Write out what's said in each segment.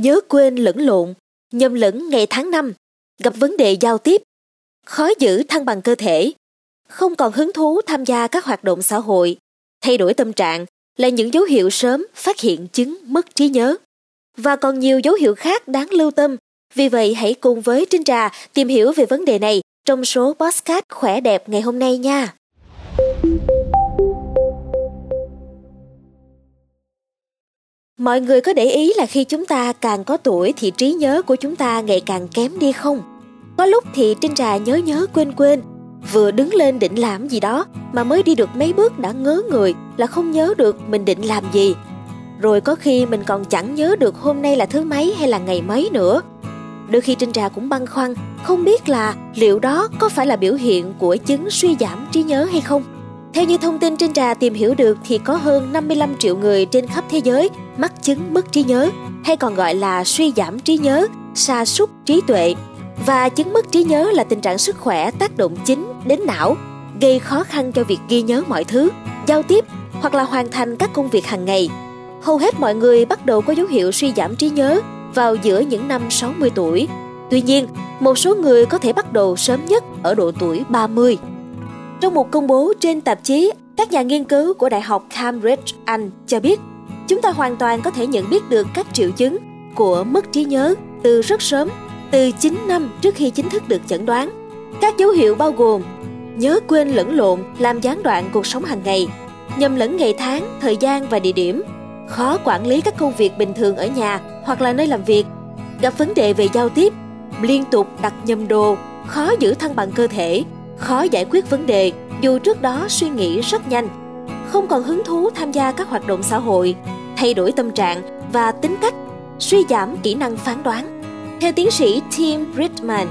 nhớ quên lẫn lộn, nhầm lẫn ngày tháng năm, gặp vấn đề giao tiếp, khó giữ thăng bằng cơ thể, không còn hứng thú tham gia các hoạt động xã hội, thay đổi tâm trạng là những dấu hiệu sớm phát hiện chứng mất trí nhớ. Và còn nhiều dấu hiệu khác đáng lưu tâm, vì vậy hãy cùng với Trinh Trà tìm hiểu về vấn đề này trong số podcast khỏe đẹp ngày hôm nay nha. Mọi người có để ý là khi chúng ta càng có tuổi thì trí nhớ của chúng ta ngày càng kém đi không? Có lúc thì Trinh Trà nhớ nhớ quên quên, vừa đứng lên định làm gì đó mà mới đi được mấy bước đã ngớ người là không nhớ được mình định làm gì. Rồi có khi mình còn chẳng nhớ được hôm nay là thứ mấy hay là ngày mấy nữa. Đôi khi Trinh Trà cũng băn khoăn, không biết là liệu đó có phải là biểu hiện của chứng suy giảm trí nhớ hay không? Theo như thông tin trên trà tìm hiểu được thì có hơn 55 triệu người trên khắp thế giới mắc chứng mất trí nhớ hay còn gọi là suy giảm trí nhớ, sa sút trí tuệ. Và chứng mất trí nhớ là tình trạng sức khỏe tác động chính đến não, gây khó khăn cho việc ghi nhớ mọi thứ, giao tiếp hoặc là hoàn thành các công việc hàng ngày. Hầu hết mọi người bắt đầu có dấu hiệu suy giảm trí nhớ vào giữa những năm 60 tuổi. Tuy nhiên, một số người có thể bắt đầu sớm nhất ở độ tuổi 30. Trong một công bố trên tạp chí, các nhà nghiên cứu của Đại học Cambridge, Anh cho biết chúng ta hoàn toàn có thể nhận biết được các triệu chứng của mất trí nhớ từ rất sớm, từ 9 năm trước khi chính thức được chẩn đoán. Các dấu hiệu bao gồm nhớ quên lẫn lộn làm gián đoạn cuộc sống hàng ngày, nhầm lẫn ngày tháng, thời gian và địa điểm, khó quản lý các công việc bình thường ở nhà hoặc là nơi làm việc, gặp vấn đề về giao tiếp, liên tục đặt nhầm đồ, khó giữ thăng bằng cơ thể, khó giải quyết vấn đề dù trước đó suy nghĩ rất nhanh, không còn hứng thú tham gia các hoạt động xã hội, thay đổi tâm trạng và tính cách, suy giảm kỹ năng phán đoán. Theo tiến sĩ Tim bridman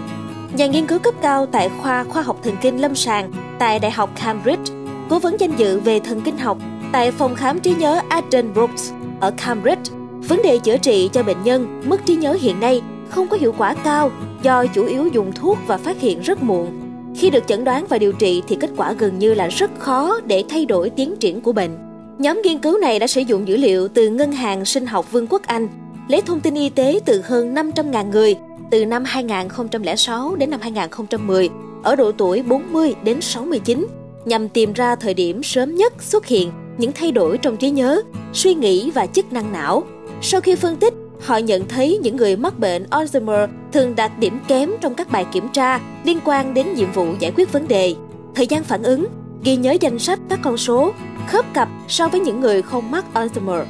nhà nghiên cứu cấp cao tại khoa khoa học thần kinh lâm sàng tại Đại học Cambridge, cố vấn danh dự về thần kinh học tại phòng khám trí nhớ Aden Brooks ở Cambridge, vấn đề chữa trị cho bệnh nhân mất trí nhớ hiện nay không có hiệu quả cao do chủ yếu dùng thuốc và phát hiện rất muộn khi được chẩn đoán và điều trị thì kết quả gần như là rất khó để thay đổi tiến triển của bệnh. Nhóm nghiên cứu này đã sử dụng dữ liệu từ Ngân hàng Sinh học Vương quốc Anh, lấy thông tin y tế từ hơn 500.000 người từ năm 2006 đến năm 2010 ở độ tuổi 40 đến 69 nhằm tìm ra thời điểm sớm nhất xuất hiện những thay đổi trong trí nhớ, suy nghĩ và chức năng não. Sau khi phân tích Họ nhận thấy những người mắc bệnh Alzheimer thường đạt điểm kém trong các bài kiểm tra liên quan đến nhiệm vụ giải quyết vấn đề, thời gian phản ứng, ghi nhớ danh sách các con số, khớp cặp so với những người không mắc Alzheimer.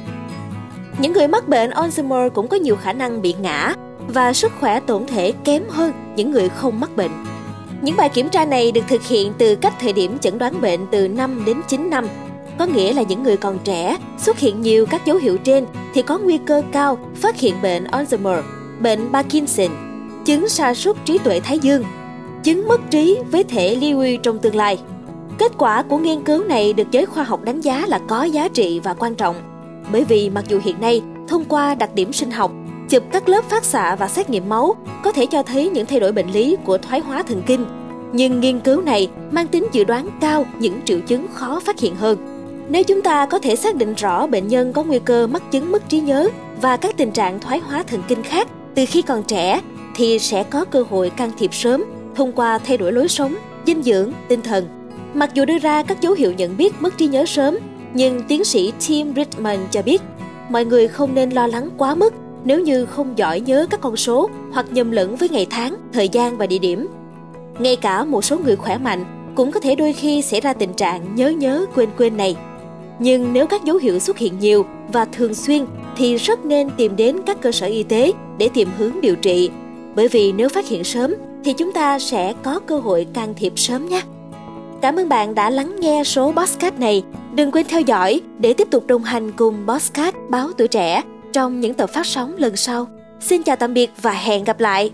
Những người mắc bệnh Alzheimer cũng có nhiều khả năng bị ngã và sức khỏe tổng thể kém hơn những người không mắc bệnh. Những bài kiểm tra này được thực hiện từ cách thời điểm chẩn đoán bệnh từ 5 đến 9 năm có nghĩa là những người còn trẻ xuất hiện nhiều các dấu hiệu trên thì có nguy cơ cao phát hiện bệnh Alzheimer, bệnh Parkinson, chứng sa sút trí tuệ thái dương, chứng mất trí với thể Lewy trong tương lai. Kết quả của nghiên cứu này được giới khoa học đánh giá là có giá trị và quan trọng, bởi vì mặc dù hiện nay thông qua đặc điểm sinh học, chụp các lớp phát xạ và xét nghiệm máu có thể cho thấy những thay đổi bệnh lý của thoái hóa thần kinh, nhưng nghiên cứu này mang tính dự đoán cao những triệu chứng khó phát hiện hơn. Nếu chúng ta có thể xác định rõ bệnh nhân có nguy cơ mắc chứng mất trí nhớ và các tình trạng thoái hóa thần kinh khác từ khi còn trẻ thì sẽ có cơ hội can thiệp sớm thông qua thay đổi lối sống, dinh dưỡng, tinh thần. Mặc dù đưa ra các dấu hiệu nhận biết mất trí nhớ sớm, nhưng tiến sĩ Tim Bridgman cho biết mọi người không nên lo lắng quá mức nếu như không giỏi nhớ các con số hoặc nhầm lẫn với ngày tháng, thời gian và địa điểm. Ngay cả một số người khỏe mạnh cũng có thể đôi khi xảy ra tình trạng nhớ nhớ quên quên này. Nhưng nếu các dấu hiệu xuất hiện nhiều và thường xuyên thì rất nên tìm đến các cơ sở y tế để tìm hướng điều trị. Bởi vì nếu phát hiện sớm, thì chúng ta sẽ có cơ hội can thiệp sớm nhé. Cảm ơn bạn đã lắng nghe số podcast này. Đừng quên theo dõi để tiếp tục đồng hành cùng podcast báo tuổi trẻ trong những tập phát sóng lần sau. Xin chào tạm biệt và hẹn gặp lại!